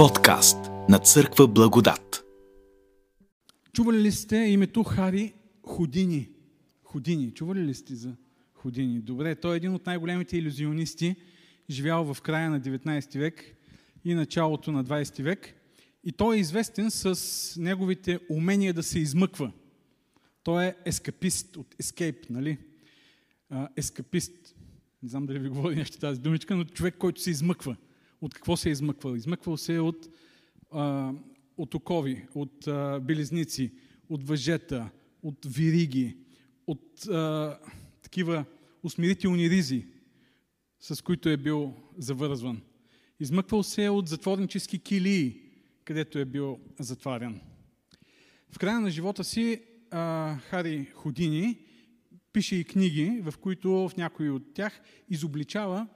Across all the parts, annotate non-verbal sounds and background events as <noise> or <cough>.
Подкаст на Църква Благодат. Чували ли сте името Хари Худини? Худини. Чували ли сте за Худини? Добре, той е един от най-големите иллюзионисти, живял в края на 19 век и началото на 20 век. И той е известен с неговите умения да се измъква. Той е ескапист от escape, нали? ескапист. Не знам дали ви говори нещо тази думичка, но човек, който се измъква. От какво се е измъквал? Измъквал се е от, а, от окови, от а, белезници, от въжета, от вириги, от а, такива усмирителни ризи, с които е бил завързван. Измъквал се е от затворнически килии, където е бил затварян. В края на живота си а, Хари Ходини пише и книги, в които в някои от тях изобличава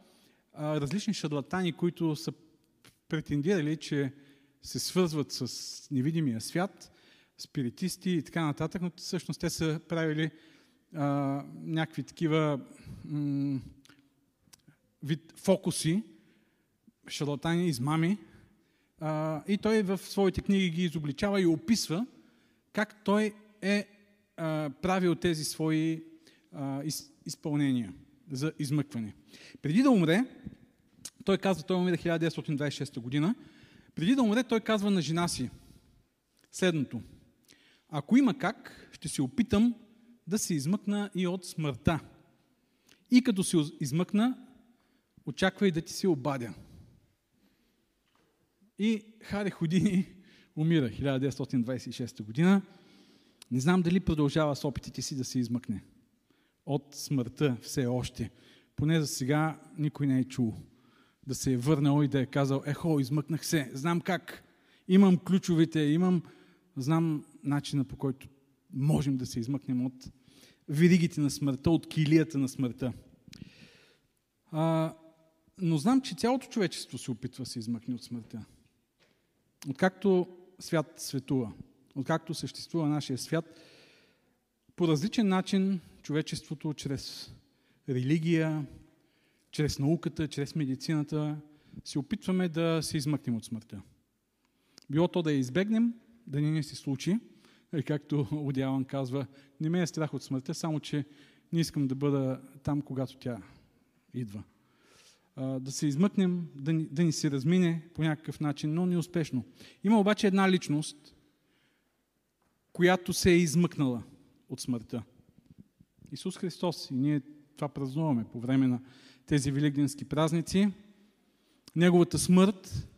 различни шарлатани, които са претендирали, че се свързват с невидимия свят, спиритисти и така нататък, но всъщност те са правили а, някакви такива м- вид фокуси, шарлатани, измами. А, и той в своите книги ги изобличава и описва как той е а, правил тези свои а, из, изпълнения за измъкване. Преди да умре, той казва, той умира 1926 година, преди да умре, той казва на жена си следното. Ако има как, ще се опитам да се измъкна и от смъртта. И като се измъкна, очаквай да ти се обадя. И Хари Ходини умира 1926 година. Не знам дали продължава с опитите си да се измъкне от смъртта все още. Поне за сега никой не е чул да се е върнал и да е казал, ехо, измъкнах се, знам как, имам ключовите, имам, знам начина по който можем да се измъкнем от виригите на смъртта, от килията на смъртта. А, но знам, че цялото човечество се опитва да се измъкне от смъртта. Откакто свят светува, откакто съществува нашия свят, по различен начин човечеството чрез религия, чрез науката, чрез медицината се опитваме да се измъкнем от смъртта. Било то да я избегнем, да не ни се случи, и както Одяван казва, не ме е страх от смъртта, само че не искам да бъда там, когато тя идва. Да се измъкнем, да ни, да ни се размине по някакъв начин, но неуспешно. Има обаче една личност, която се е измъкнала от смъртта. Исус Христос. И ние това празнуваме по време на тези великденски празници. Неговата смърт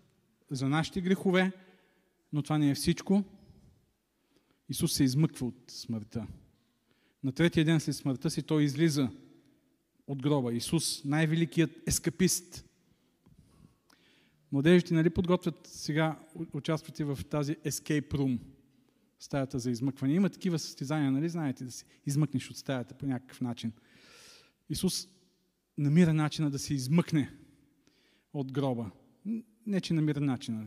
за нашите грехове, но това не е всичко. Исус се измъква от смъртта. На третия ден след смъртта си той излиза от гроба. Исус, най-великият ескапист. Младежите, нали подготвят сега, участвате в тази escape room – стаята за измъкване. Има такива състезания, нали знаете, да се измъкнеш от стаята по някакъв начин. Исус намира начина да се измъкне от гроба. Не, че намира начина.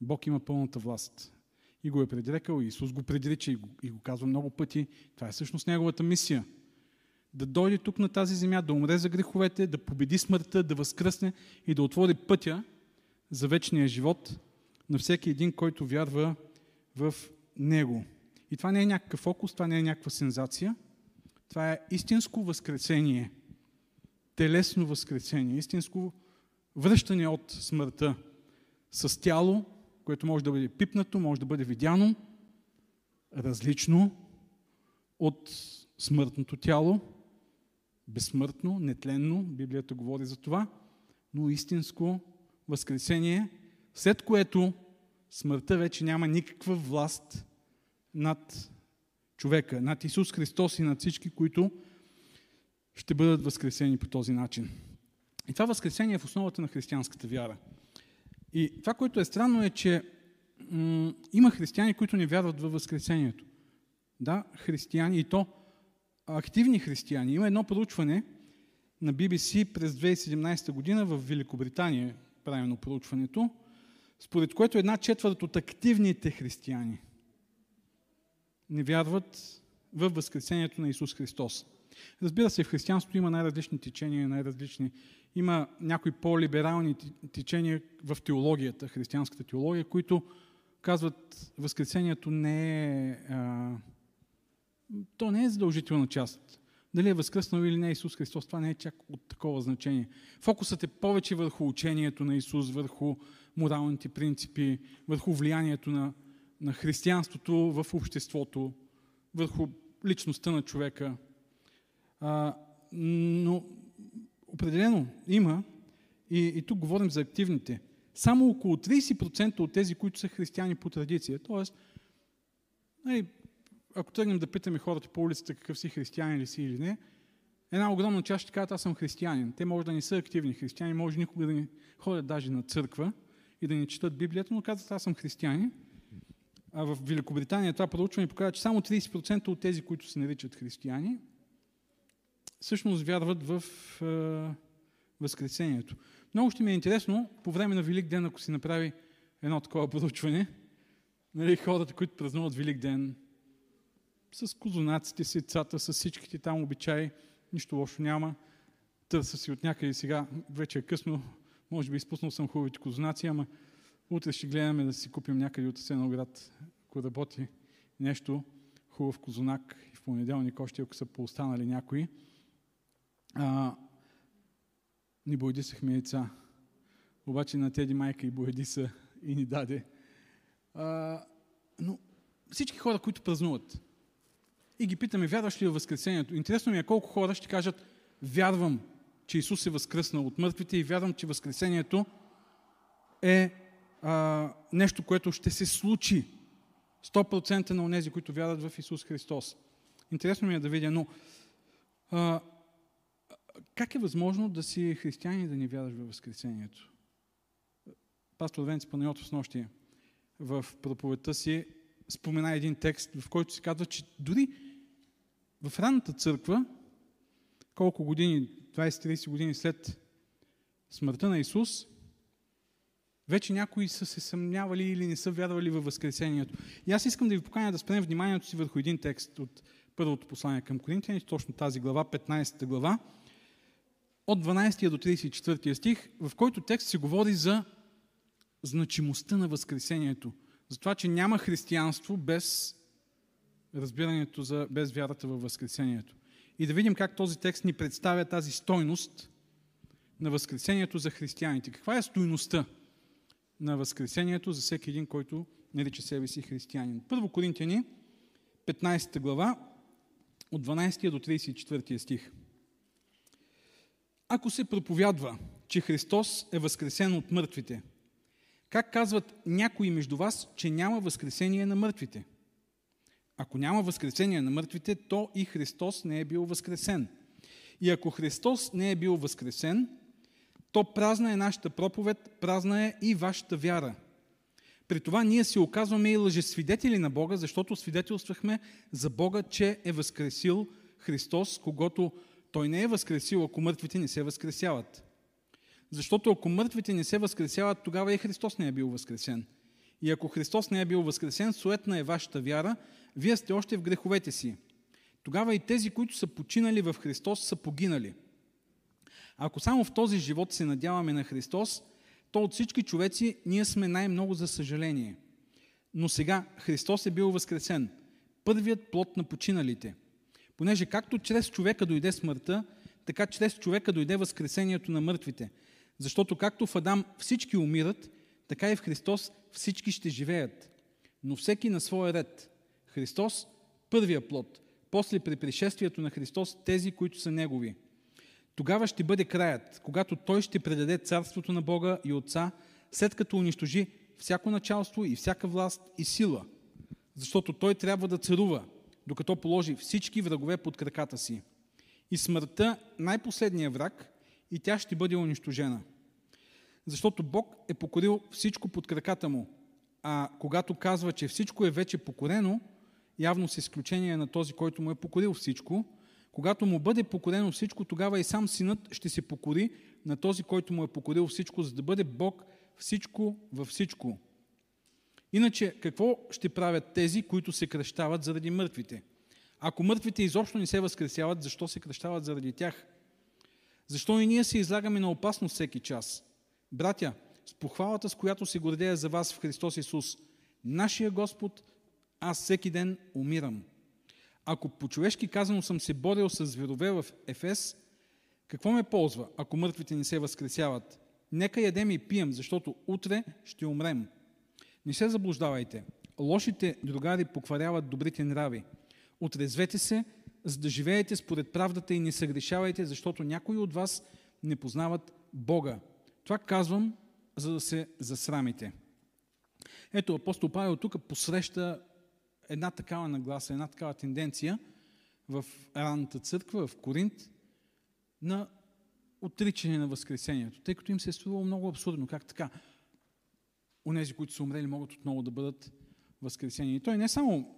Бог има пълната власт. И го е предрекал, и Исус го предрича и го, и го казва много пъти. Това е всъщност неговата мисия. Да дойде тук на тази земя, да умре за греховете, да победи смъртта, да възкръсне и да отвори пътя за вечния живот на всеки един, който вярва в него. И това не е някакъв фокус, това не е някаква сензация. Това е истинско възкресение. Телесно възкресение. Истинско връщане от смъртта с тяло, което може да бъде пипнато, може да бъде видяно, различно от смъртното тяло, безсмъртно, нетленно, Библията говори за това, но истинско възкресение, след което смъртта вече няма никаква власт над човека, над Исус Христос и над всички, които ще бъдат възкресени по този начин. И това възкресение е в основата на християнската вяра. И това, което е странно е, че м- има християни, които не вярват във възкресението. Да, християни и то активни християни. Има едно проучване на BBC през 2017 година в Великобритания, правилно проучването, според което една четвърт от активните християни не вярват в Възкресението на Исус Христос. Разбира се, в християнството има най-различни течения, най-различни Има някои по-либерални течения в теологията, християнската теология, които казват, възкресението не е, а, то не е задължителна част. Дали е възкръснал или не Исус Христос, това не е чак от такова значение. Фокусът е повече върху учението на Исус, върху моралните принципи, върху влиянието на, на християнството в обществото, върху личността на човека. А, но определено има, и, и тук говорим за активните, само около 30% от тези, които са християни по традиция, т.е. Нали, ако тръгнем да питаме хората по улицата какъв си християнин ли си или не, една огромна част ще кажат, аз съм християнин. Те може да не са активни християни, може никога да не ходят даже на църква и да не четат Библията, но казват, аз съм християнин. А в Великобритания това проучване показва, че само 30% от тези, които се наричат християни, всъщност вярват в е, Възкресението. Много ще ми е интересно, по време на Велик ден, ако си направи едно такова проучване, нали, хората, които празнуват Велик ден, с козунаците си, цата, с всичките там обичаи, нищо лошо няма. Търса си от някъде сега, вече е късно, може би изпуснал съм хубавите козунаци, ама утре ще гледаме да си купим някъде от Сеноград, ако работи нещо, хубав козунак и в понеделник още, ако са поостанали някои. А, ни боядисахме яйца. Обаче на Теди майка и боядиса и ни даде. А, но всички хора, които празнуват, и ги питаме, вярваш ли в Възкресението? Интересно ми е колко хора ще кажат, вярвам, че Исус е възкръснал от мъртвите и вярвам, че Възкресението е а, нещо, което ще се случи. 100% на онези, които вярват в Исус Христос. Интересно ми е да видя, но а, как е възможно да си християнин да не вярваш в Възкресението? Пастор Венци Панайотов с нощи в проповедта си спомена един текст, в който се казва, че дори в ранната църква, колко години, 20-30 години след смъртта на Исус, вече някои са се съмнявали или не са вярвали във Възкресението. И аз искам да ви поканя да спрем вниманието си върху един текст от първото послание към Коринтияни, точно тази глава, 15 глава, от 12 до 34 стих, в който текст се говори за значимостта на Възкресението. За това, че няма християнство без разбирането за, без вярата във Възкресението. И да видим как този текст ни представя тази стойност на Възкресението за християните. Каква е стойността на Възкресението за всеки един, който нарича себе си християнин? Първо Коринтияни, 15 глава, от 12 до 34 стих. Ако се проповядва, че Христос е възкресен от мъртвите, как казват някои между вас, че няма възкресение на мъртвите? Ако няма възкресение на мъртвите, то и Христос не е бил възкресен. И ако Христос не е бил възкресен, то празна е нашата проповед, празна е и вашата вяра. При това ние си оказваме и лъжесвидетели на Бога, защото свидетелствахме за Бога, че е възкресил Христос, когато Той не е възкресил, ако мъртвите не се възкресяват. Защото ако мъртвите не се възкресяват, тогава и Христос не е бил възкресен. И ако Христос не е бил възкресен, суетна е вашата вяра, вие сте още в греховете си. Тогава и тези, които са починали в Христос, са погинали. Ако само в този живот се надяваме на Христос, то от всички човеци ние сме най-много за съжаление. Но сега Христос е бил възкресен, първият плод на починалите. Понеже както чрез човека дойде смъртта, така чрез човека дойде възкресението на мъртвите. Защото както в Адам всички умират, така и в Христос всички ще живеят. Но всеки на своя ред. Христос – първия плод, после при пришествието на Христос тези, които са Негови. Тогава ще бъде краят, когато Той ще предаде царството на Бога и Отца, след като унищожи всяко началство и всяка власт и сила. Защото Той трябва да царува, докато положи всички врагове под краката си. И смъртта най-последния враг, и тя ще бъде унищожена. Защото Бог е покорил всичко под краката му, а когато казва, че всичко е вече покорено, явно с изключение на този, който му е покорил всичко, когато му бъде покорено всичко, тогава и сам синът ще се покори на този, който му е покорил всичко, за да бъде Бог всичко във всичко. Иначе, какво ще правят тези, които се кръщават заради мъртвите? Ако мъртвите изобщо не се възкресяват, защо се кръщават заради тях? Защо и ние се излагаме на опасност всеки час? Братя, с похвалата, с която се гордея за вас в Христос Исус, нашия Господ, аз всеки ден умирам. Ако по-човешки казано съм се борил с зверове в Ефес, какво ме ползва, ако мъртвите не се възкресяват? Нека ядем и пием, защото утре ще умрем. Не се заблуждавайте. Лошите другари покваряват добрите нрави. Отрезвете се, за да живеете според правдата и не съгрешавайте, защото някои от вас не познават Бога. Това казвам, за да се засрамите. Ето, апостол Павел тук посреща една такава нагласа, една такава тенденция в ранната църква, в Коринт, на отричане на Възкресението, тъй като им се е струвало много абсурдно. Как така? Онези, които са умрели, могат отново да бъдат възкресени. И той не само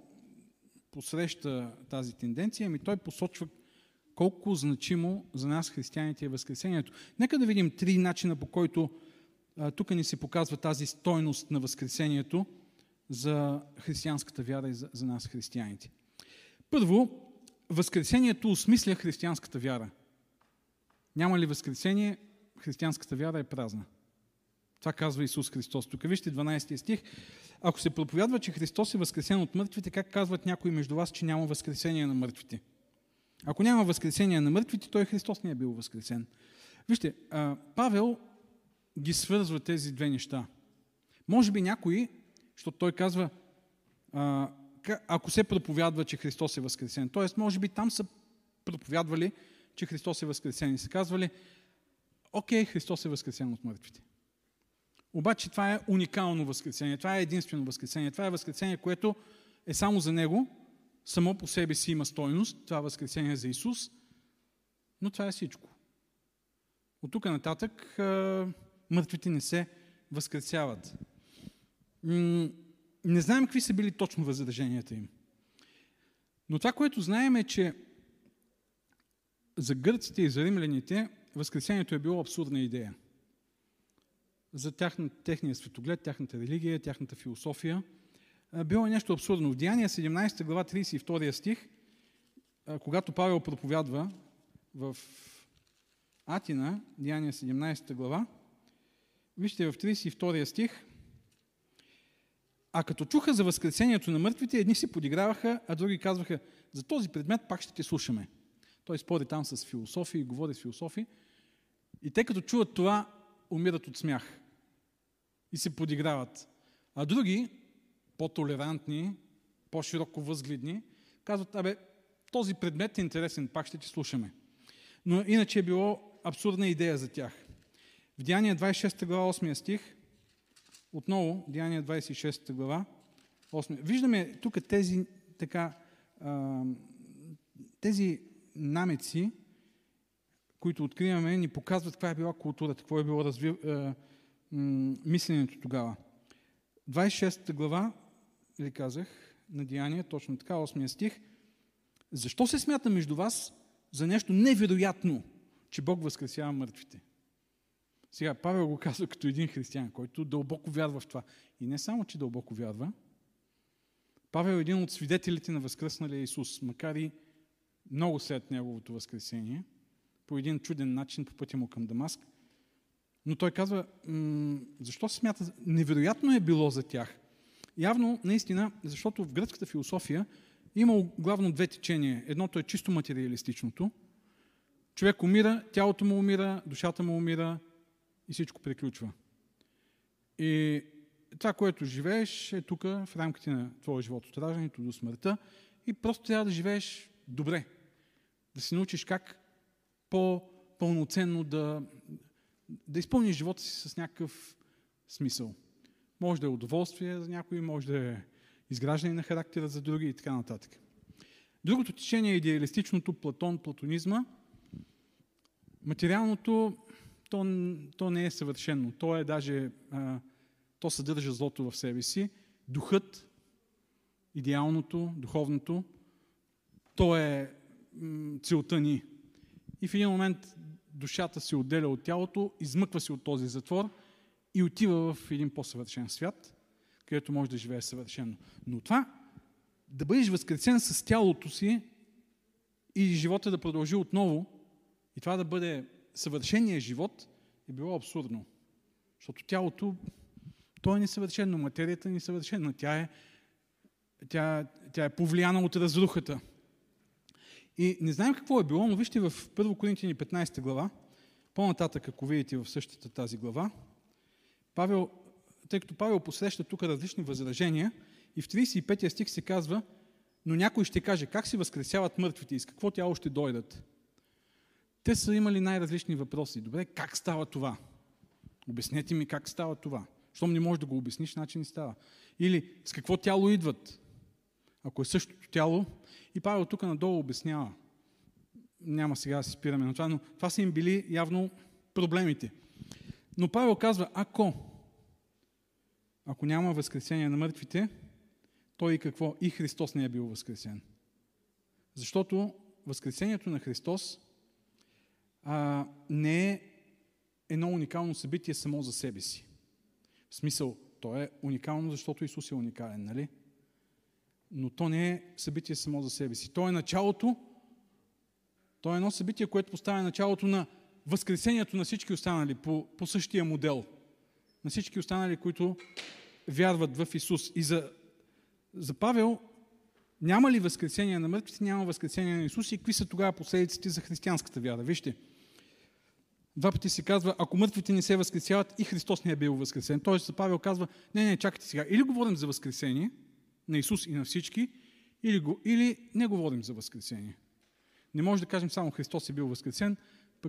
посреща тази тенденция, ами той посочва колко значимо за нас, християните, е Възкресението. Нека да видим три начина, по който тук ни се показва тази стойност на Възкресението за християнската вяра и за, за нас, християните. Първо, Възкресението осмисля християнската вяра. Няма ли Възкресение, християнската вяра е празна. Това казва Исус Христос. Тук вижте 12 стих. Ако се проповядва, че Христос е възкресен от мъртвите, как казват някои между вас, че няма възкресение на мъртвите? Ако няма възкресение на мъртвите, той Христос не е бил възкресен. Вижте, Павел ги свързва тези две неща. Може би някои, защото той казва, ако се проповядва, че Христос е възкресен, т.е. може би там са проповядвали, че Христос е възкресен и са казвали, окей, Христос е възкресен от мъртвите. Обаче това е уникално възкресение, това е единствено възкресение, това е възкресение, което е само за Него, само по себе си има стойност, това възкресение за Исус, но това е всичко. От тук нататък мъртвите не се възкресяват. Не знаем какви са били точно възраженията им. Но това, което знаем е, че за гърците и за римляните възкресението е било абсурдна идея. За тяхна, техния светоглед, тяхната религия, тяхната философия. Било е нещо абсурдно. В Деяния 17 глава 32 стих, когато Павел проповядва в Атина, Деяния 17 глава, вижте в 32 стих, а като чуха за възкресението на мъртвите, едни си подиграваха, а други казваха, за този предмет пак ще те слушаме. Той спори там с философи, говори с философи. И те като чуват това, умират от смях. И се подиграват. А други, по-толерантни, по-широко възгледни, казват, абе, този предмет е интересен, пак ще ти слушаме. Но иначе е било абсурдна идея за тях. В Деяния 26 глава 8 стих, отново, Деяния 26 глава, 8. Виждаме тук тези така, тези намеци, които откриваме, ни показват каква е била културата, какво е било разви... мисленето тогава. 26 глава, или казах, на Деяния, точно така, 8 стих. Защо се смята между вас за нещо невероятно, че Бог възкресява мъртвите? Сега, Павел го казва като един християн, който дълбоко вярва в това. И не само, че дълбоко вярва, Павел е един от свидетелите на възкръсналия Исус, макар и много след неговото възкресение, по един чуден начин по пътя му към Дамаск. Но той казва, защо се смята, невероятно е било за тях. Явно, наистина, защото в гръцката философия има главно две течения. Едното е чисто материалистичното. Човек умира, тялото му умира, душата му умира и всичко приключва. И това, което живееш е тук, в рамките на твоя живот от раждането до смъртта и просто трябва да живееш добре. Да се научиш как по-пълноценно да, да изпълниш живота си с някакъв смисъл. Може да е удоволствие за някои, може да е изграждане на характера за други и така нататък. Другото течение е идеалистичното Платон, платонизма. Материалното, то, то не е съвършено. То е даже, а, то съдържа злото в себе си. Духът, идеалното, духовното, то е целта ни. И в един момент душата се отделя от тялото, измъква се от този затвор и отива в един по-съвършен свят, където може да живее съвършено. Но това, да бъдеш възкресен с тялото си и живота да продължи отново, и това да бъде съвършения живот е било абсурдно. Защото тялото, то е несъвършено, материята е несъвършена. Тя е, тя, тя е повлияна от разрухата. И не знаем какво е било, но вижте в 1 Коринтияни 15 глава, по-нататък, ако видите в същата тази глава, Павел, тъй като Павел посреща тук различни възражения, и в 35 стих се казва, но някой ще каже, как се възкресяват мъртвите и с какво тяло ще дойдат. Те са имали най-различни въпроси. Добре, как става това? Обяснете ми как става това. Щом не можеш да го обясниш, значи не става. Или с какво тяло идват? Ако е същото тяло. И Павел тук надолу обяснява. Няма сега да се спираме на това, но това са им били явно проблемите. Но Павел казва, ако, ако няма възкресение на мъртвите, той и какво? И Христос не е бил възкресен. Защото възкресението на Христос а, не е едно уникално събитие само за себе си. В смисъл, то е уникално, защото Исус е уникален, нали? Но то не е събитие само за себе си. То е началото, то е едно събитие, което поставя началото на възкресението на всички останали по, по същия модел. На всички останали, които вярват в Исус. И за, за Павел няма ли възкресение на мъртвите, няма възкресение на Исус и какви са тогава последиците за християнската вяра? Вижте, Два пъти се казва, ако мъртвите не се възкресяват, и Христос не е бил възкресен. Тоест Павел казва, не, не, чакайте сега. Или говорим за възкресение на Исус и на всички, или, го, или не говорим за възкресение. Не може да кажем само Христос е бил възкресен,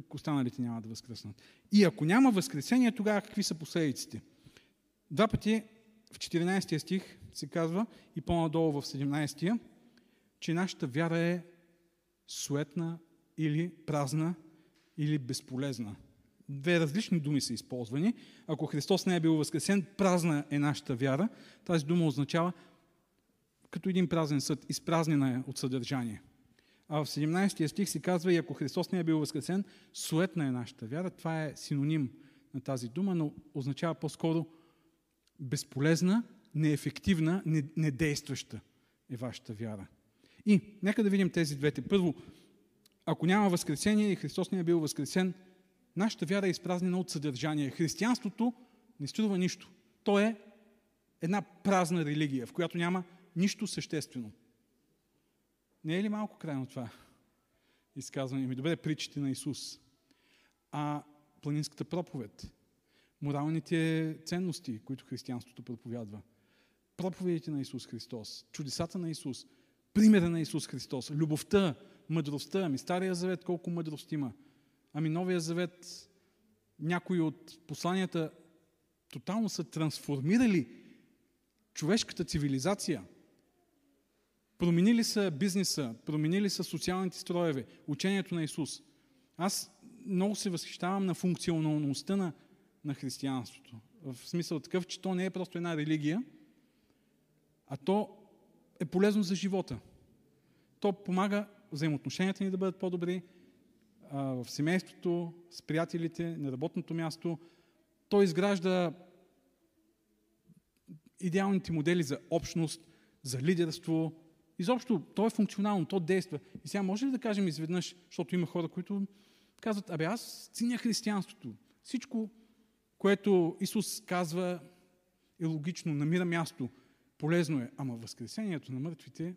пък останалите няма да възкреснат. И ако няма възкресение, тогава какви са последиците? Два пъти в 14 стих се казва и по-надолу в 17, че нашата вяра е суетна или празна или безполезна. Две различни думи са използвани. Ако Христос не е бил възкресен, празна е нашата вяра. Тази дума означава като един празен съд, изпразнена е от съдържание. А в 17 стих се казва, и ако Христос не е бил възкресен, суетна е нашата вяра. Това е синоним на тази дума, но означава по-скоро безполезна, неефективна, недействаща е вашата вяра. И нека да видим тези двете. Първо, ако няма възкресение и Христос не е бил възкресен, нашата вяра е изпразнена от съдържание. Християнството не струва нищо. То е една празна религия, в която няма нищо съществено. Не е ли малко крайно това изказване? Ми добре, притчите на Исус. А планинската проповед, моралните ценности, които християнството проповядва, проповедите на Исус Христос, чудесата на Исус, примера на Исус Христос, любовта, мъдростта. Ами Стария завет колко мъдрост има. Ами Новия завет, някои от посланията тотално са трансформирали човешката цивилизация. Променили са бизнеса, променили са социалните строеве, учението на Исус. Аз много се възхищавам на функционалността на, на християнството. В смисъл такъв, че то не е просто една религия, а то е полезно за живота. То помага взаимоотношенията ни да бъдат по-добри, в семейството, с приятелите, на работното място. Той изгражда идеалните модели за общност, за лидерство. Изобщо, то е функционално, то действа. И сега може ли да кажем изведнъж, защото има хора, които казват, абе аз ценя християнството. Всичко, което Исус казва е логично, намира място, полезно е. Ама възкресението на мъртвите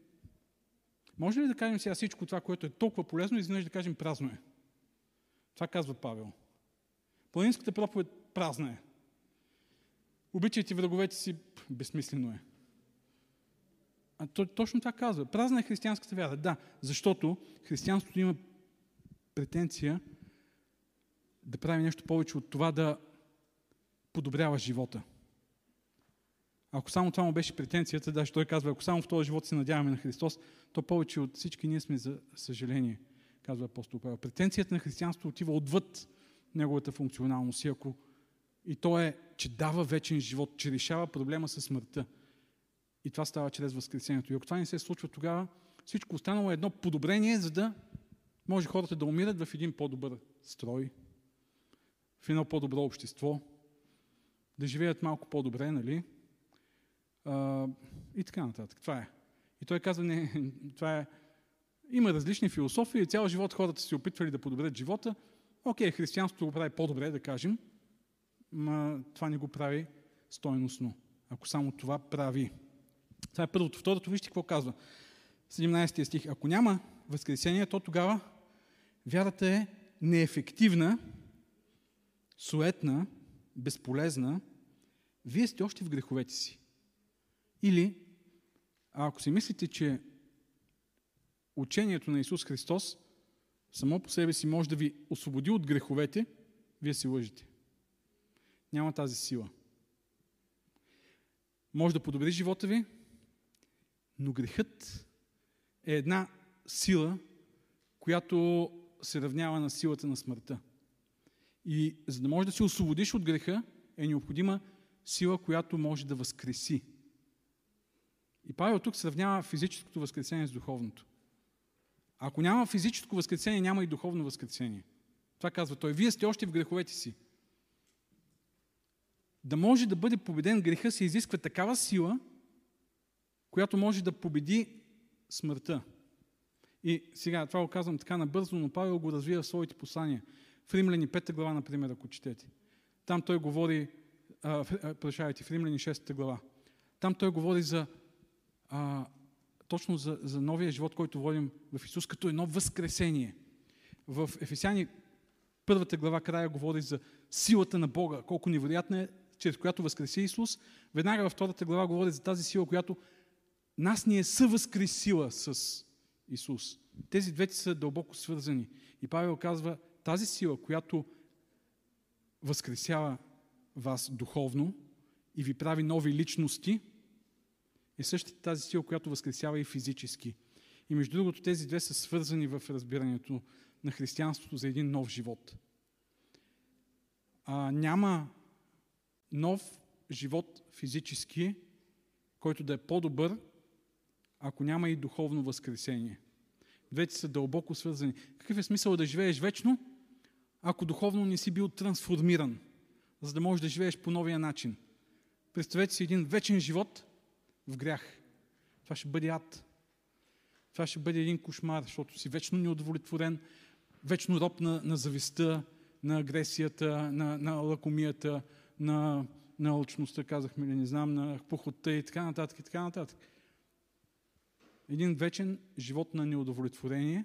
може ли да кажем сега всичко това, което е толкова полезно, изведнъж да кажем празно е? Това казва Павел. Планинската проповед празна е. Обичайте враговете си, безсмислено е. А то, точно това казва. Празна е християнската вяра. Да, защото християнството има претенция да прави нещо повече от това да подобрява живота. Ако само това му беше претенцията, даже той казва, ако само в този живот се надяваме на Христос, то повече от всички ние сме за съжаление, казва апостол Павел. Претенцията на християнството отива отвъд неговата функционалност. И, ако... и то е, че дава вечен живот, че решава проблема с смъртта. И това става чрез възкресението. И ако това не се случва, тогава всичко останало е едно подобрение, за да може хората да умират в един по-добър строй, в едно по-добро общество, да живеят малко по-добре, нали? А, и така нататък. Това е. И той казва, не, <laughs> това е... Има различни философии, цял живот хората се опитвали да подобрят живота, окей, християнството го прави по-добре, да кажем, но това не го прави стойностно, ако само това прави. Това е първото. Второто, вижте какво казва. 17 стих. Ако няма възкресение, то тогава вярата е неефективна, суетна, безполезна, вие сте още в греховете си. Или, ако си мислите, че учението на Исус Христос само по себе си може да ви освободи от греховете, вие си лъжите. Няма тази сила. Може да подобри живота ви, но грехът е една сила, която се равнява на силата на смъртта. И за да можеш да се освободиш от греха, е необходима сила, която може да възкреси. И Павел тук сравнява физическото възкресение с духовното. Ако няма физическо възкресение, няма и духовно възкресение. Това казва той. Вие сте още в греховете си. Да може да бъде победен греха се изисква такава сила, която може да победи смъртта. И сега това го казвам така набързо, но Павел го развива в своите послания. В Римляни 5 глава, например, ако четете. Там той говори, прощавайте, в Римляни 6 глава. Там той говори за а, точно за, за новия живот, който водим в Исус, като едно възкресение. В Ефесяни първата глава края говори за силата на Бога, колко невероятна е, чрез която възкреси Исус. Веднага във втората глава говори за тази сила, която нас ни е съвъзкресила с Исус. Тези двете са дълбоко свързани. И Павел казва, тази сила, която възкресява вас духовно и ви прави нови личности, е същата тази сила, която възкресява и физически. И между другото, тези две са свързани в разбирането на християнството за един нов живот. А, няма нов живот физически, който да е по-добър, ако няма и духовно възкресение. Двете са дълбоко свързани. Какъв е смисъл да живееш вечно, ако духовно не си бил трансформиран, за да можеш да живееш по новия начин? Представете си един вечен живот в грях. Това ще бъде ад. Това ще бъде един кошмар, защото си вечно неудовлетворен, вечно роб на, на завистта, на агресията, на, на лакомията, на, на лъчността, казахме ли, не знам, на пухота и така нататък, и така нататък един вечен живот на неудовлетворение,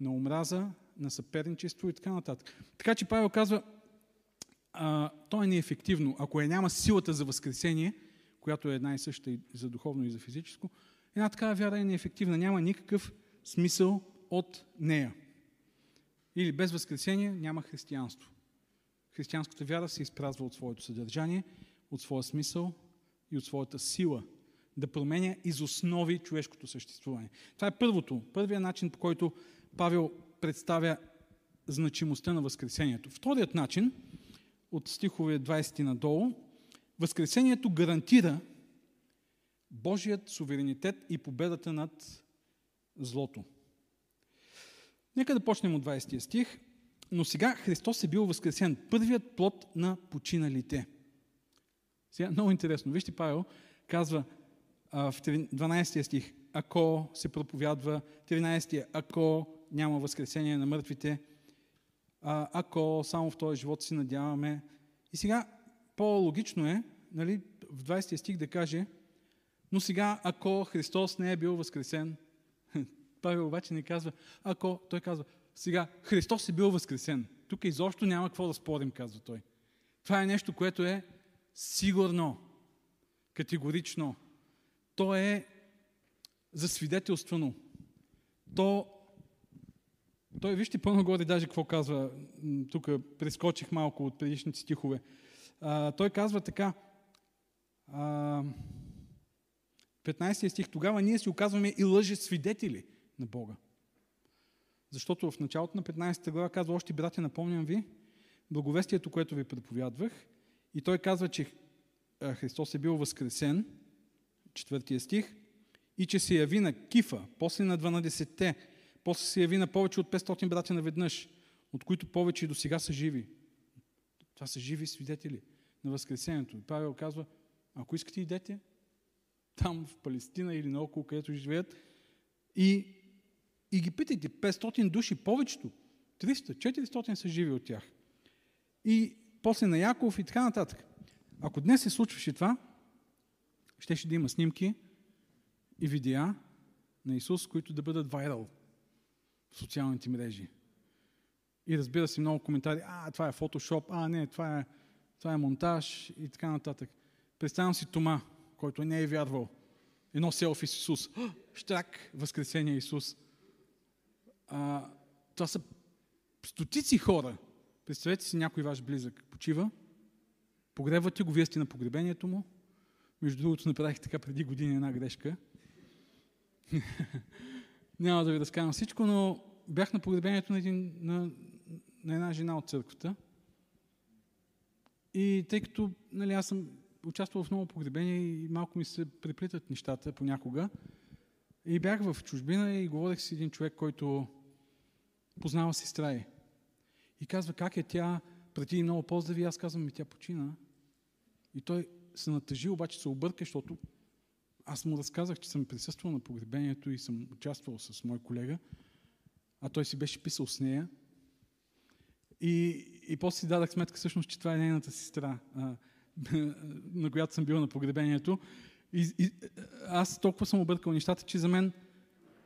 на омраза, на съперничество и така нататък. Така че Павел казва, а, то е неефективно. Ако е няма силата за възкресение, която е една и съща и за духовно и за физическо, една такава вяра е неефективна. Няма никакъв смисъл от нея. Или без възкресение няма християнство. Християнската вяра се изпразва от своето съдържание, от своя смисъл и от своята сила – да променя из основи човешкото съществуване. Това е първото, първият начин, по който Павел представя значимостта на Възкресението. Вторият начин, от стихове 20 надолу, Възкресението гарантира Божият суверенитет и победата над злото. Нека да почнем от 20 стих. Но сега Христос е бил възкресен, първият плод на починалите. Сега много интересно. Вижте, Павел казва, в 12 стих, ако се проповядва, 13 ако няма възкресение на мъртвите, ако само в този живот си надяваме. И сега по-логично е, нали, в 20 стих да каже, но сега, ако Христос не е бил възкресен, <laughs> Павел обаче не казва, ако, той казва, сега Христос е бил възкресен. Тук изобщо няма какво да спорим, казва той. Това е нещо, което е сигурно, категорично, то е засвидетелствано. То, той, вижте по-нагоре даже какво казва, тук прескочих малко от предишните стихове. А, той казва така, а, 15 стих, тогава ние си оказваме и лъже свидетели на Бога. Защото в началото на 15 глава казва, още брати, напомням ви, благовестието, което ви проповядвах, и той казва, че Христос е бил възкресен, четвъртия стих, и че се яви на Кифа, после на 12-те, после се яви на повече от 500 братя наведнъж, от които повече и до сега са живи. Това са живи свидетели на Възкресението. И Павел казва, ако искате идете, там в Палестина или наоколо, където живеят, и, и ги питайте, 500 души, повечето, 300, 400 са живи от тях. И после на Яков и така нататък. Ако днес се случваше това, щеше да има снимки и видеа на Исус, които да бъдат вайрал в социалните мрежи. И разбира се, много коментари, а, това е фотошоп, а, не, това е, това е монтаж и така нататък. Представям си Тома, който не е вярвал. Едно селфи с Исус. Штрак, Възкресение Исус. А, това са стотици хора. Представете си някой ваш близък почива, погребвате го, вие сте на погребението му. Между другото, направих така преди години една грешка. <laughs> Няма да ви разказвам всичко, но бях на погребението на, един, на, на една жена от църквата. И тъй като нали, аз съм участвал в много погребения и малко ми се преплитат нещата понякога, и бях в чужбина и говорех с един човек, който познава сестра й. И казва, как е тя, преди много поздрави, аз казвам, ми тя почина. И той се натъжи, обаче се обърка, защото аз му разказах, че съм присъствал на погребението и съм участвал с мой колега, а той си беше писал с нея. И, и после си дадах сметка всъщност, че това е нейната сестра, а, на която съм бил на погребението. И, и, аз толкова съм объркал нещата, че за мен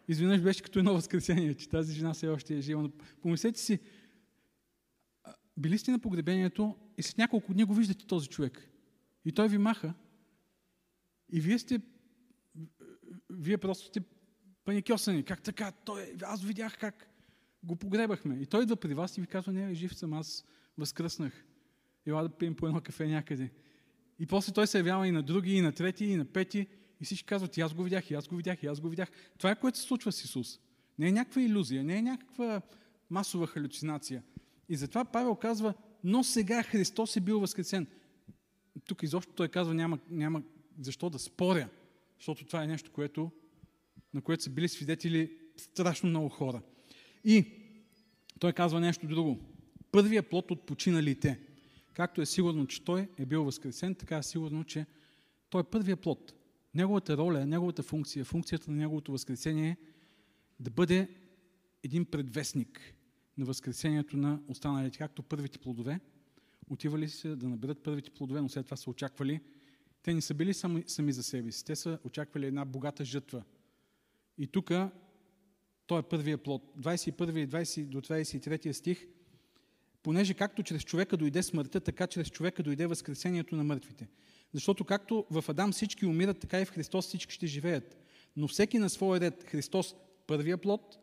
изведнъж беше като едно възкресение, че тази жена все още е жива. Помислете си, били сте на погребението и след няколко дни го виждате този човек. И той ви маха. И вие сте, вие просто сте паникьосани. Как така? Той, аз видях как го погребахме. И той идва при вас и ви казва, не, жив съм, аз възкръснах. Ела да пием по едно кафе някъде. И после той се явява и на други, и на трети, и на пети. И всички казват, и аз го видях, и аз го видях, и аз го видях. Това е което се случва с Исус. Не е някаква иллюзия, не е някаква масова халюцинация. И затова Павел казва, но сега Христос е бил възкресен. Тук изобщо той казва, няма, няма защо да споря, защото това е нещо, което, на което са били свидетели страшно много хора. И той казва нещо друго. Първият плод от починалите. Както е сигурно, че той е бил възкресен, така е сигурно, че той е първият плод. Неговата роля, неговата функция, функцията на неговото възкресение е да бъде един предвестник на възкресението на останалите, както първите плодове. Отивали се да наберат първите плодове, но след това са очаквали. Те не са били сами, сами за себе си. Те са очаквали една богата жътва. И тук, той е първия плод. 21 и 20 до 23 стих. Понеже както чрез човека дойде смъртта, така чрез човека дойде възкресението на мъртвите. Защото както в Адам всички умират, така и в Христос всички ще живеят. Но всеки на своя ред Христос първия плод,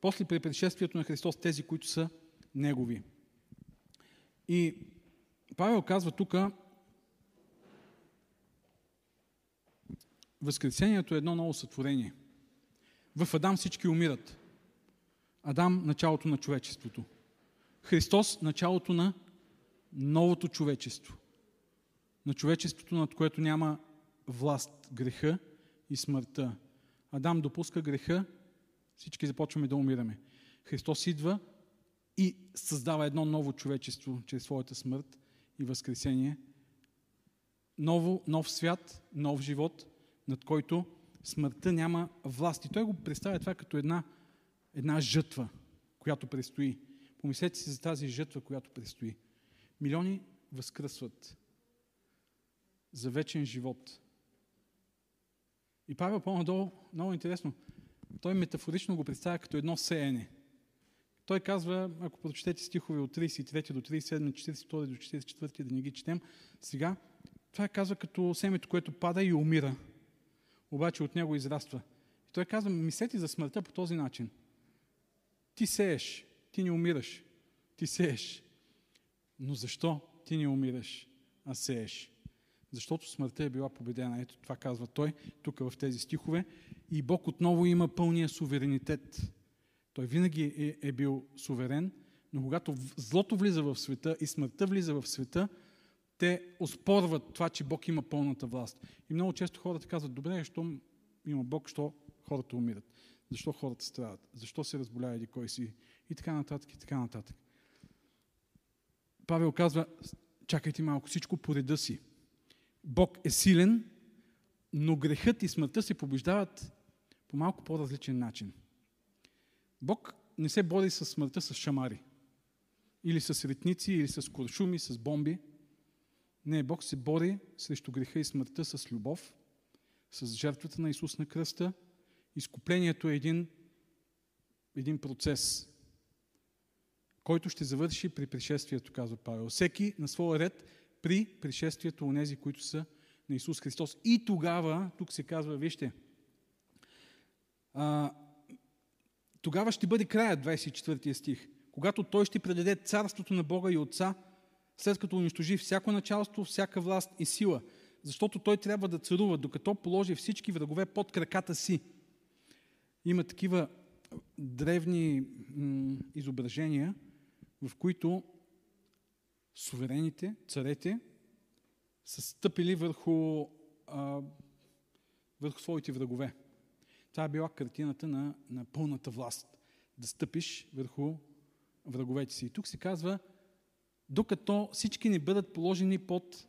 после при пришествието на Христос тези, които са Негови. И Павел казва тук, Възкресението е едно ново сътворение. В Адам всички умират. Адам – началото на човечеството. Христос – началото на новото човечество. На човечеството, над което няма власт, греха и смъртта. Адам допуска греха, всички започваме да умираме. Христос идва и създава едно ново човечество чрез своята смърт и възкресение. Ново, нов свят, нов живот, над който смъртта няма власт. И той го представя това като една, една жътва, която предстои. Помислете си за тази жътва, която предстои. Милиони възкръсват за вечен живот. И Павел по-надолу, много интересно, той метафорично го представя като едно сеене. Той казва, ако прочетете стихове от 33 до 37, 42 до 44, да не ги четем, сега, това казва като семето, което пада и умира. Обаче от него израства. И той казва, мислете за смъртта по този начин. Ти сееш, ти не умираш. Ти сееш. Но защо ти не умираш, а сееш? Защото смъртта е била победена. Ето това казва той тук в тези стихове. И Бог отново има пълния суверенитет. Той винаги е, е бил суверен, но когато злото влиза в света и смъртта влиза в света, те оспорват това, че Бог има пълната власт. И много често хората казват, добре, защо има Бог, що хората умират? Защо хората страдат? Защо се разболява еди кой си? И така нататък, и така нататък. Павел казва, чакайте малко, всичко по реда си. Бог е силен, но грехът и смъртта се побеждават по малко по-различен начин. Бог не се бори с смъртта с шамари. или с ретници, или с куршуми, с бомби. Не, Бог се бори срещу греха и смъртта с любов, с жертвата на Исус на кръста. Изкуплението е един, един процес, който ще завърши при пришествието, казва Павел. Всеки на своя ред при пришествието у нези, които са на Исус Христос. И тогава, тук се казва, вижте, тогава ще бъде краят, 24 стих, когато Той ще предаде царството на Бога и Отца, след като унищожи всяко началство, всяка власт и сила, защото Той трябва да царува, докато положи всички врагове под краката си. Има такива древни м- изображения, в които суверените, царете, са стъпили върху, а, върху своите врагове. Това е била картината на, на пълната власт. Да стъпиш върху враговете си. И тук се казва, докато всички не бъдат положени под,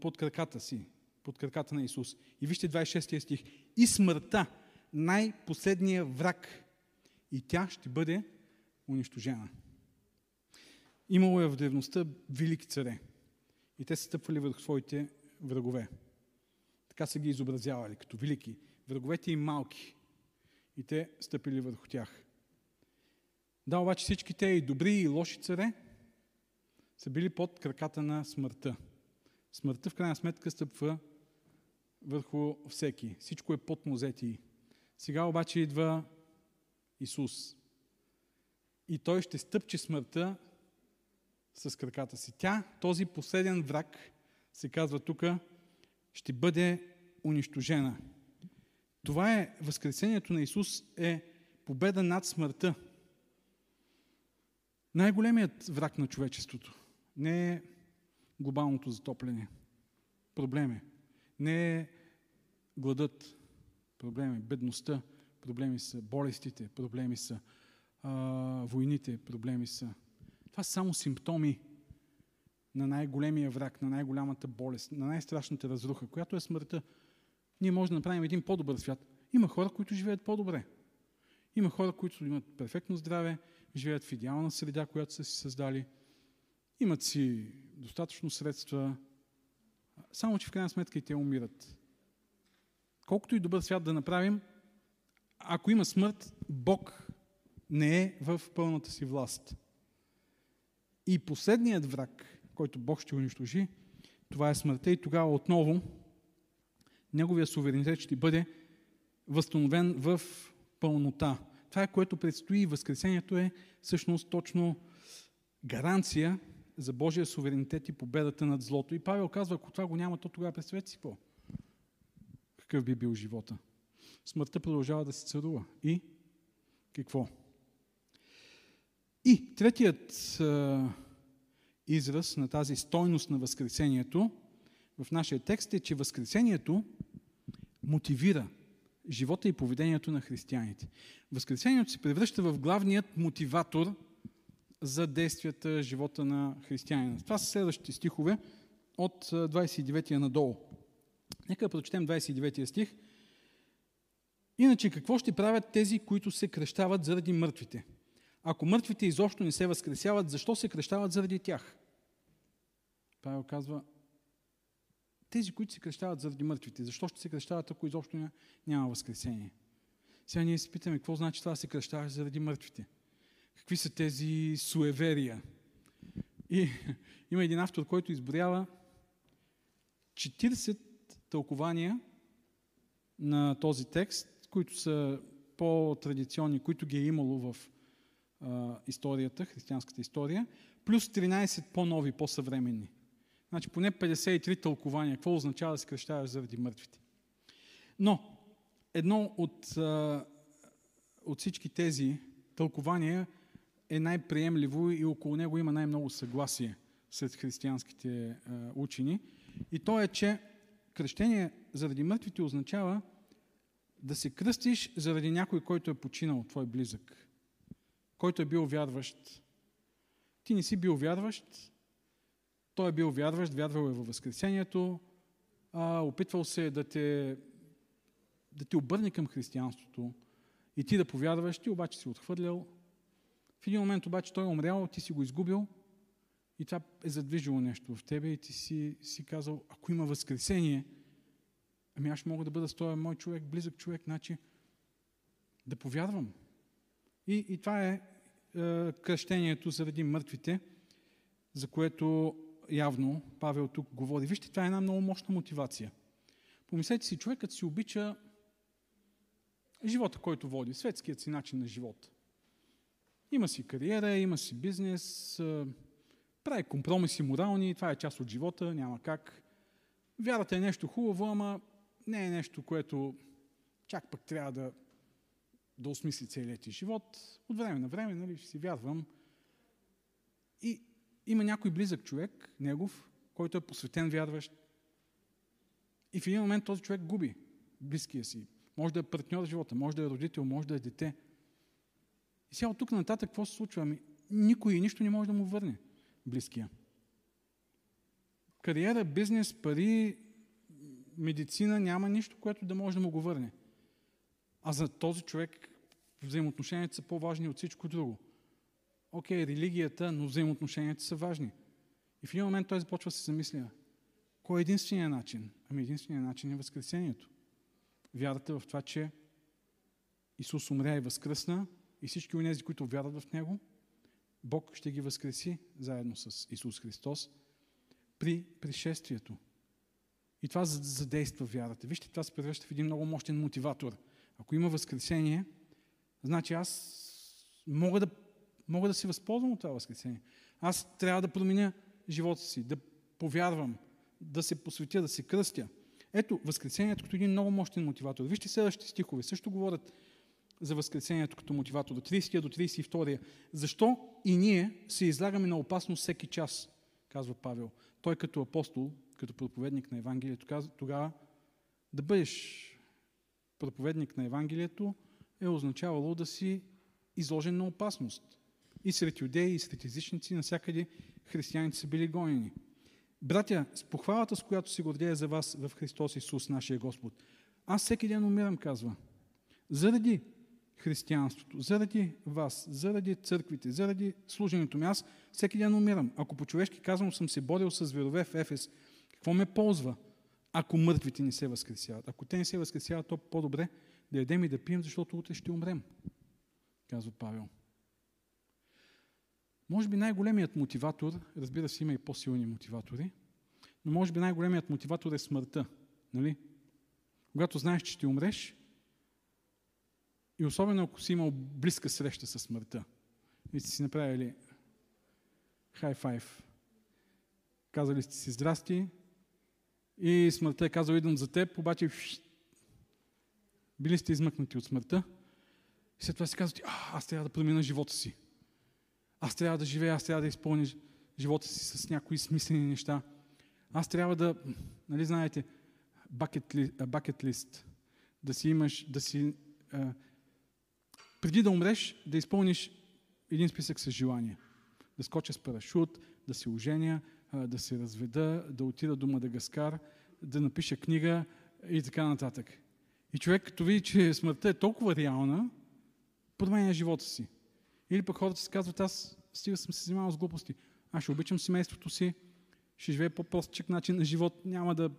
под краката си, под краката на Исус. И вижте 26 стих. И смъртта, най-последния враг, и тя ще бъде унищожена. Имало е в древността велики царе. И те са стъпвали върху своите врагове. Така са ги изобразявали, като велики. Враговете им малки. И те стъпили върху тях. Да, обаче всички те и добри и лоши царе са били под краката на смъртта. Смъртта в крайна сметка стъпва върху всеки. Всичко е под нозети. Сега обаче идва Исус. И той ще стъпче смъртта с краката си. Тя, този последен враг, се казва тук, ще бъде унищожена. Това е, възкресението на Исус е победа над смъртта. Най-големият враг на човечеството не е глобалното затопляне. Проблем е. Не е гладът. Проблем е бедността. Проблеми са болестите. Проблеми са а, войните. Проблеми са това са само симптоми на най-големия враг, на най-голямата болест, на най-страшната разруха, която е смъртта. Ние можем да направим един по-добър свят. Има хора, които живеят по-добре. Има хора, които имат перфектно здраве, живеят в идеална среда, която са си създали. Имат си достатъчно средства, само че в крайна сметка и те умират. Колкото и добър свят да направим, ако има смърт, Бог не е в пълната си власт. И последният враг, който Бог ще унищожи, това е смъртта и тогава отново неговия суверенитет ще бъде възстановен в пълнота. Това е което предстои. Възкресението е всъщност точно гаранция за Божия суверенитет и победата над злото. И Павел казва, ако това го няма, то тогава представете си по. Какъв би бил живота? Смъртта продължава да се царува. И какво? И третият а, израз на тази стойност на Възкресението в нашия текст е, че Възкресението мотивира живота и поведението на християните. Възкресението се превръща в главният мотиватор за действията, живота на християнина. Това са следващите стихове от 29 надолу. Нека да прочетем 29 стих. Иначе какво ще правят тези, които се кръщават заради мъртвите? Ако мъртвите изобщо не се възкресяват, защо се кръщават заради тях? Павел казва, тези, които се кръщават заради мъртвите, защо ще се кръщават, ако изобщо няма възкресение? Сега ние се питаме, какво значи това се кръщаваш заради мъртвите? Какви са тези суеверия? И <laughs> има един автор, който изброява 40 тълкования на този текст, които са по-традиционни, които ги е имало в а, историята, християнската история, плюс 13 по-нови, по-съвременни. Значи поне 53 тълкования. Какво означава да се кръщаваш заради мъртвите? Но едно от, от всички тези тълкования е най-приемливо и около него има най-много съгласие сред християнските учени. И то е, че кръщение заради мъртвите означава да се кръстиш заради някой, който е починал, твой близък който е бил вярващ. Ти не си бил вярващ, той е бил вярващ, вярвал е във Възкресението, а, опитвал се да те, да те обърне към християнството и ти да повярваш, ти обаче си отхвърлял, В един момент обаче той е умрял, ти си го изгубил и това е задвижило нещо в тебе и ти си, си казал, ако има възкресение, ами аз мога да бъда с този мой човек, близък човек, значи да повярвам. И, и това е, е кръщението заради мъртвите, за което явно Павел тук говори. Вижте, това е една много мощна мотивация. Помислете си, човекът си обича живота, който води, светският си начин на живот. Има си кариера, има си бизнес, прави компромиси морални, това е част от живота, няма как. Вярата е нещо хубаво, ама не е нещо, което чак пък трябва да, да осмисли целият ти живот. От време на време, нали, ще си вярвам. И има някой близък човек, негов, който е посветен вярващ. И в един момент този човек губи близкия си. Може да е партньор в живота, може да е родител, може да е дете. И сега от тук нататък какво се случва? Ами, никой и нищо не може да му върне близкия. Кариера, бизнес, пари, медицина няма нищо, което да може да му го върне. А за този човек взаимоотношенията са по-важни от всичко друго. Окей, религията, но взаимоотношенията са важни. И в един момент той започва да се замисля. Кой е единственият начин? Ами единственият начин е Възкресението. Вярата в това, че Исус умря и възкръсна и всички от тези, които вярват в Него, Бог ще ги възкреси заедно с Исус Христос при пришествието. И това задейства вярата. Вижте, това се превръща в един много мощен мотиватор. Ако има възкресение, значи аз мога да, мога да се възползвам от това възкресение. Аз трябва да променя живота си, да повярвам, да се посветя, да се кръстя. Ето, възкресението като един много мощен мотиватор. Вижте следващите стихове. Също говорят за възкресението като мотиватор. От 30 до 32. Защо и ние се излагаме на опасност всеки час, казва Павел. Той като апостол, като проповедник на Евангелието, казва тогава да бъдеш проповедник на Евангелието е означавало да си изложен на опасност. И сред юдеи, и сред езичници, навсякъде християните са били гонени. Братя, с похвалата, с която си гордея за вас в Христос Исус, нашия Господ, аз всеки ден умирам, казва. Заради християнството, заради вас, заради църквите, заради служенето ми, аз всеки ден умирам. Ако по-човешки казвам съм се борил с верове в Ефес, какво ме ползва, ако мъртвите не се възкресяват? Ако те не се възкресяват, то по-добре да ядем и да пием, защото утре ще умрем, казва Павел. Може би най-големият мотиватор, разбира се, има и по-силни мотиватори, но може би най-големият мотиватор е смъртта. Нали? Когато знаеш, че ще умреш, и особено ако си имал близка среща с смъртта, и сте си направили хай файв, казали сте си здрасти, и смъртта е казала идвам за теб, обаче били сте измъкнати от смъртта, и след това си казвате, аз трябва да променя живота си. Аз трябва да живея, аз трябва да изпълня живота си с някои смислени неща. Аз трябва да, нали знаете, бакет лист, да си имаш, да си, а, преди да умреш, да изпълниш един списък с желания. Да скоча с парашут, да се оженя, да се разведа, да отида до Мадагаскар, да напиша книга и така нататък. И човек, като види, че смъртта е толкова реална, променя живота си. Или пък хората си казват, аз стига съм се занимавал с глупости. Аз ще обичам семейството си, ще живея по-простичък начин на живот, няма да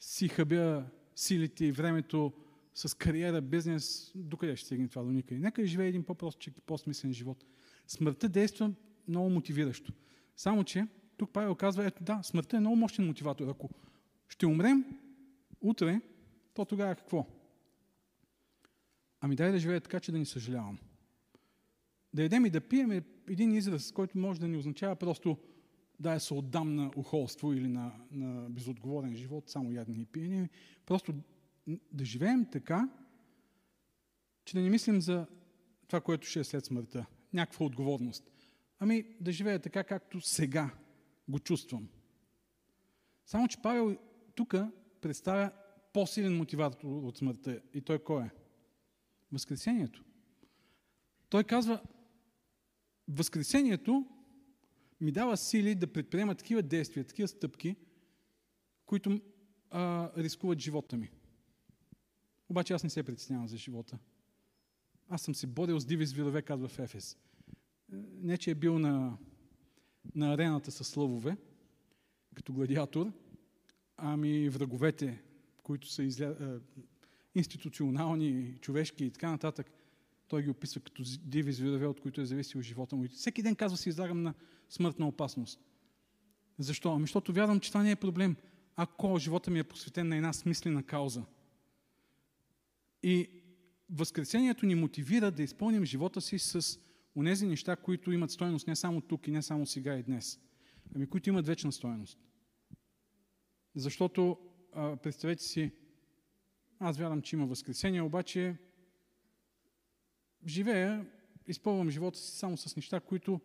си хъбя силите и времето с кариера, бизнес, докъде ще стигне това до никъде. Нека живее един по-простичък и по-смислен живот. Смъртта действа много мотивиращо. Само, че тук Павел казва, ето да, смъртта е много мощен мотиватор. Ако ще умрем утре, то тогава какво? Ами дай да живея така, че да ни съжалявам. Да едем и да пием е един израз, който може да ни означава просто да я се отдам на ухолство или на, на безотговорен живот, само ядене и пиене. Просто да живеем така, че да не мислим за това, което ще е след смъртта. Някаква отговорност. Ами да живея така, както сега го чувствам. Само, че Павел тук представя по-силен мотиватор от смъртта. И той кой е? Възкресението. Той казва, Възкресението ми дава сили да предприема такива действия, такива стъпки, които а, рискуват живота ми. Обаче аз не се притеснявам за живота. Аз съм се борил с диви звирове, казва в Ефес. не че е бил на, на арената с лъвове, като гладиатор, ами враговете, които са изля... институционални, човешки и така нататък, той ги описва като диви зверове, от които е зависил живота му. Всеки ден казва се излагам на смъртна опасност. Защо? Ами, защото вярвам, че това не е проблем, ако живота ми е посветен на една смислена кауза. И Възкресението ни мотивира да изпълним живота си с онези неща, които имат стоеност не само тук и не само сега и днес, ами които имат вечна стоеност. Защото, представете си, аз вярвам, че има Възкресение, обаче живея, изпълвам живота си само с неща, които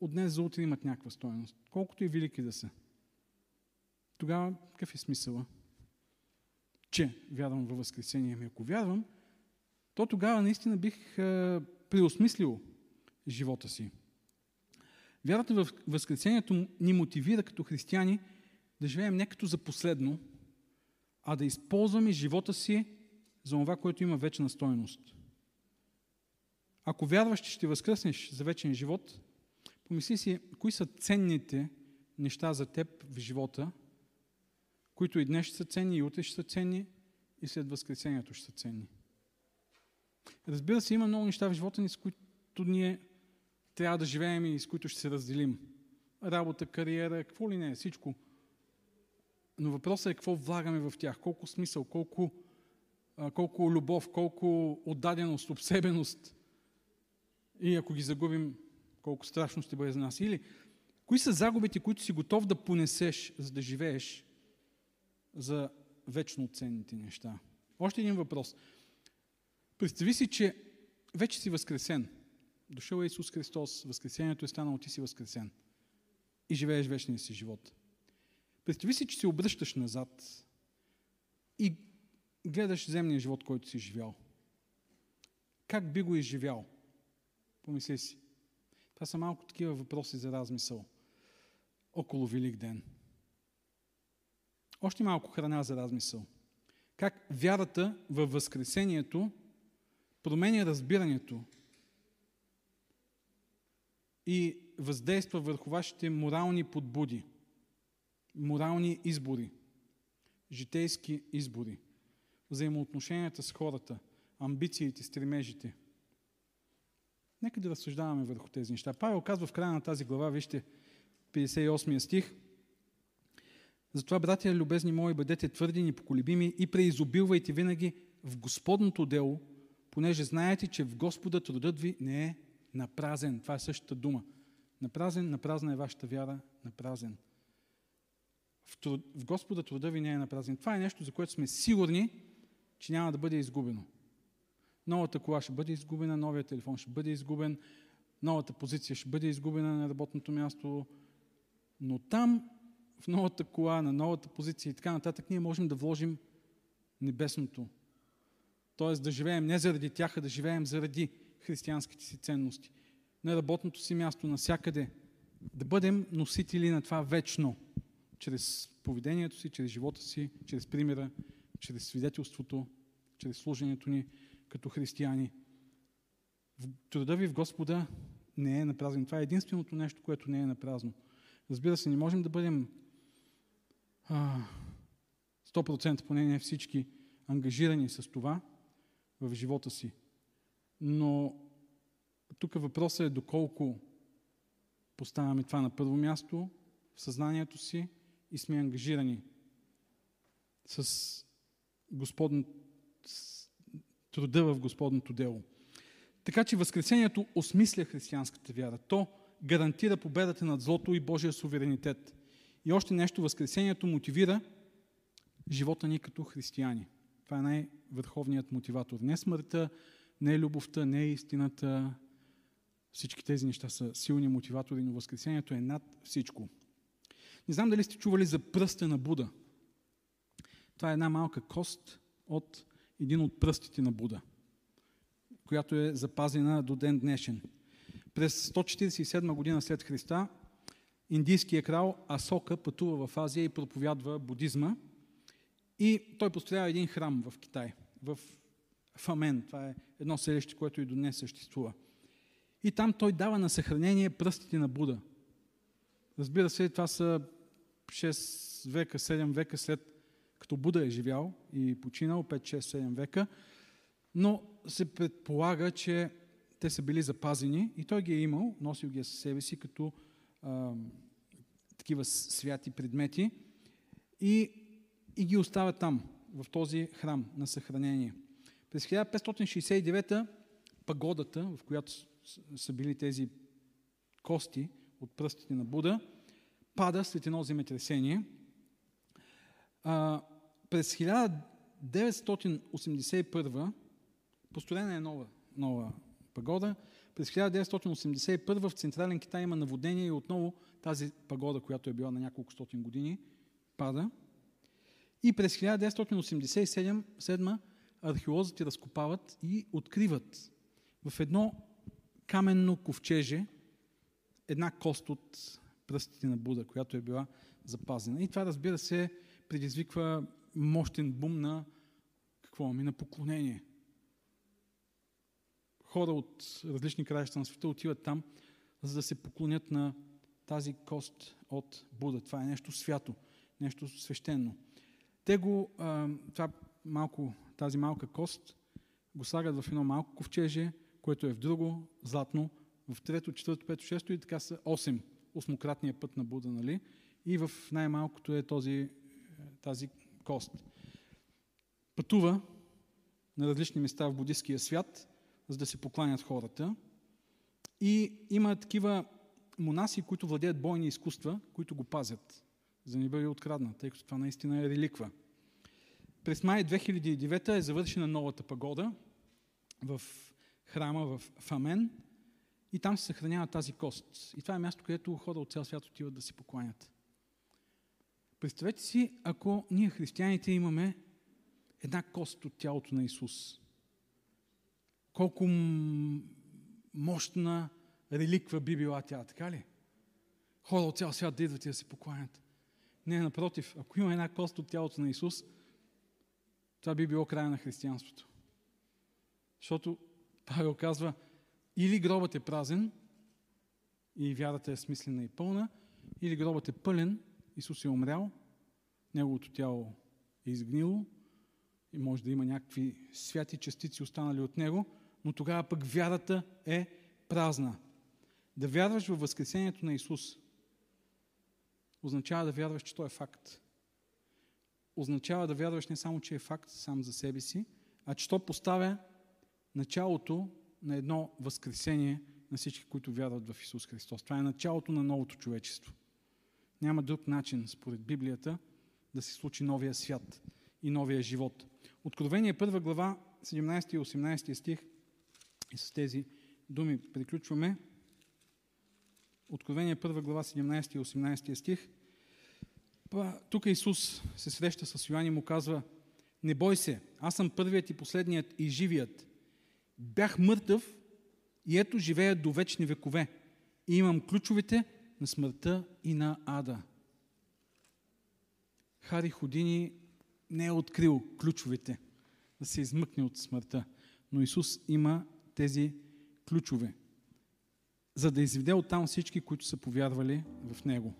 от днес за утре имат някаква стоеност, колкото и велики да са. Тогава какъв е смисъла? Че вярвам във Възкресение. Ами ако вярвам, то тогава наистина бих е, преосмислил живота си. Вярата в Възкресението ни мотивира като християни да живеем не като за последно, а да използваме живота си за това, което има вечна стойност. Ако вярваш, че ще възкръснеш за вечен живот, помисли си, кои са ценните неща за теб в живота, които и днес ще са ценни, и утре ще са ценни, и след Възкресението ще са ценни. Разбира се, има много неща в живота ни, с които ние трябва да живеем и с които ще се разделим. Работа, кариера, какво ли не, всичко. Но въпросът е какво влагаме в тях, колко смисъл, колко, колко любов, колко отдаденост, обсебеност. И ако ги загубим, колко страшно ще бъде за нас. Или, кои са загубите, които си готов да понесеш, за да живееш за вечно ценните неща? Още един въпрос. Представи си, че вече си възкресен. Дошъл е Исус Христос, възкресението е станало, ти си възкресен. И живееш вечния си живот. Представи си, че се обръщаш назад и гледаш земния живот, който си живял. Как би го изживял? Помисли си. Това са малко такива въпроси за размисъл. Около Велик ден. Още малко храна за размисъл. Как вярата във Възкресението променя разбирането и въздейства върху вашите морални подбуди, морални избори, житейски избори, взаимоотношенията с хората, амбициите, стремежите. Нека да разсъждаваме върху тези неща. Павел казва в края на тази глава, вижте, 58 стих, затова, братя, любезни мои, бъдете твърди, непоколебими и преизобилвайте винаги в Господното дело, понеже знаете, че в Господа трудът ви не е напразен. Това е същата дума. Напразен, напразна е вашата вяра, напразен. В, труд, в Господа труда ви не е напразен. Това е нещо, за което сме сигурни, че няма да бъде изгубено. Новата кола ще бъде изгубена, новия телефон ще бъде изгубен, новата позиция ще бъде изгубена на работното място, но там, в новата кола, на новата позиция и така нататък, ние можем да вложим небесното, т.е. да живеем не заради тях, а да живеем заради християнските си ценности. На работното си място, насякъде. Да бъдем носители на това вечно. Чрез поведението си, чрез живота си, чрез примера, чрез свидетелството, чрез служението ни като християни. Труда ви в Господа не е напразен. Това е единственото нещо, което не е напразно. Разбира се, не можем да бъдем а, 100% поне не всички ангажирани с това, в живота си. Но тук въпросът е доколко поставяме това на първо място в съзнанието си и сме ангажирани с, Господн... труда в Господното дело. Така че Възкресението осмисля християнската вяра. То гарантира победата над злото и Божия суверенитет. И още нещо, Възкресението мотивира живота ни като християни. Това е най-върховният мотиватор. Не смъртта, не любовта, не истината. Всички тези неща са силни мотиватори, но Възкресението е над всичко. Не знам дали сте чували за пръста на Буда. Това е една малка кост от един от пръстите на Буда, която е запазена до ден днешен. През 147 година след Христа индийският крал Асока пътува в Азия и проповядва будизма – и той построява един храм в Китай, в Фамен. Това е едно селище, което и до днес съществува. И там той дава на съхранение пръстите на Буда. Разбира се, това са 6 века, 7 века след като Буда е живял и починал, 5, 6, 7 века, но се предполага, че те са били запазени и той ги е имал, носил ги е със себе си като а, такива святи предмети и, и ги оставя там, в този храм на съхранение. През 1569 пагодата, в която са били тези кости от пръстите на Буда, пада след едно земетресение. А, през 1981 построена е нова, нова пагода. През 1981 в Централен Китай има наводнение и отново тази пагода, която е била на няколко стотин години, пада. И през 1987 археолозите разкопават и откриват в едно каменно ковчеже една кост от пръстите на Буда, която е била запазена. И това, разбира се, предизвиква мощен бум на какво? Ами на поклонение. Хора от различни краища на света отиват там, за да се поклонят на тази кост от Буда. Това е нещо свято, нещо свещено. Те го, това малко, тази малка кост, го слагат в едно малко ковчеже, което е в друго, златно, в трето, четвърто, пето, шесто и така са 8, осмократния път на Буда, нали? И в най-малкото е този, тази кост. Пътува на различни места в буддийския свят, за да се покланят хората. И има такива монаси, които владеят бойни изкуства, които го пазят, за да не бъде откраднат, тъй като това наистина е реликва. През май 2009 е завършена новата пагода в храма в Фамен и там се съхранява тази кост. И това е място, където хора от цял свят отиват да си покланят. Представете си, ако ние християните имаме една кост от тялото на Исус. Колко мощна реликва би била тя, така ли? Хора от цял свят да идват и да се покланят. Не, напротив, ако има една кост от тялото на Исус, това би било края на християнството. Защото Павел казва, или гробът е празен и вярата е смислена и пълна, или гробът е пълен, Исус е умрял, неговото тяло е изгнило и може да има някакви святи частици останали от него, но тогава пък вярата е празна. Да вярваш във Възкресението на Исус означава да вярваш, че Той е факт. Означава да вярваш не само, че е факт сам за себе си, а че То поставя началото на едно възкресение на всички, които вярват в Исус Христос. Това е началото на новото човечество. Няма друг начин, според Библията, да се случи новия свят и новия живот. Откровение 1 глава, 17 и 18 стих, и с тези думи приключваме. Откровение 1 глава, 17 и 18 стих. Тук Исус се среща с Йоан и му казва, не бой се, аз съм първият и последният и живият. Бях мъртъв и ето живея до вечни векове. И имам ключовете на смъртта и на ада. Хари Ходини не е открил ключовете да се измъкне от смъртта, но Исус има тези ключове, за да изведе оттам всички, които са повярвали в Него.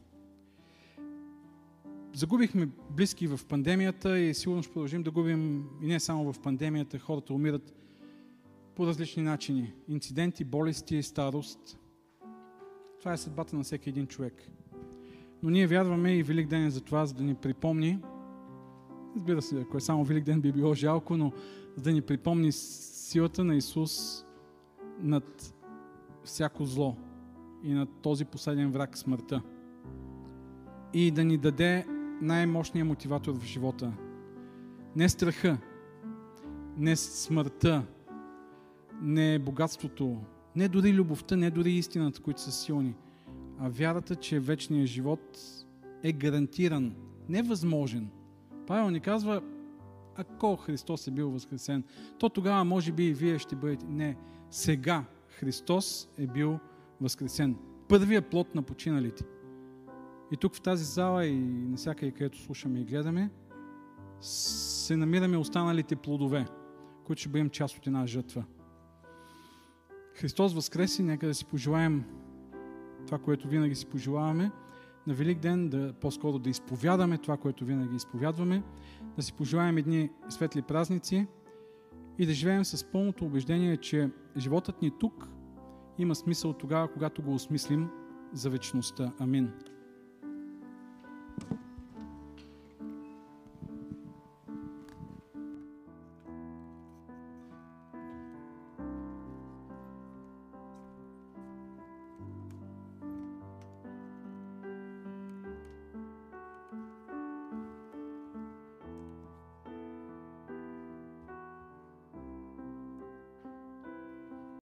Загубихме близки в пандемията и сигурно ще продължим да губим и не само в пандемията. Хората умират по различни начини. Инциденти, болести, старост. Това е съдбата на всеки един човек. Но ние вярваме и Велик ден е за това, за да ни припомни, разбира се, ако е само Велик ден би било жалко, но за да ни припомни силата на Исус над всяко зло и над този последен враг смъртта. И да ни даде най-мощния мотиватор в живота. Не страха, не смъртта, не богатството, не дори любовта, не дори истината, които са силни, а вярата, че вечният живот е гарантиран, невъзможен. Павел ни казва, ако Христос е бил възкресен, то тогава може би и вие ще бъдете. Не, сега Христос е бил възкресен. Първият плод на починалите. И тук в тази зала и навсякъде, където слушаме и гледаме, се намираме останалите плодове, които ще бъдем част от една жътва. Христос възкреси, нека да си пожелаем това, което винаги си пожелаваме. На Велик ден да, по-скоро да изповядаме това, което винаги изповядваме, да си пожелаем едни светли празници и да живеем с пълното убеждение, че животът ни тук има смисъл тогава, когато го осмислим за вечността. Амин.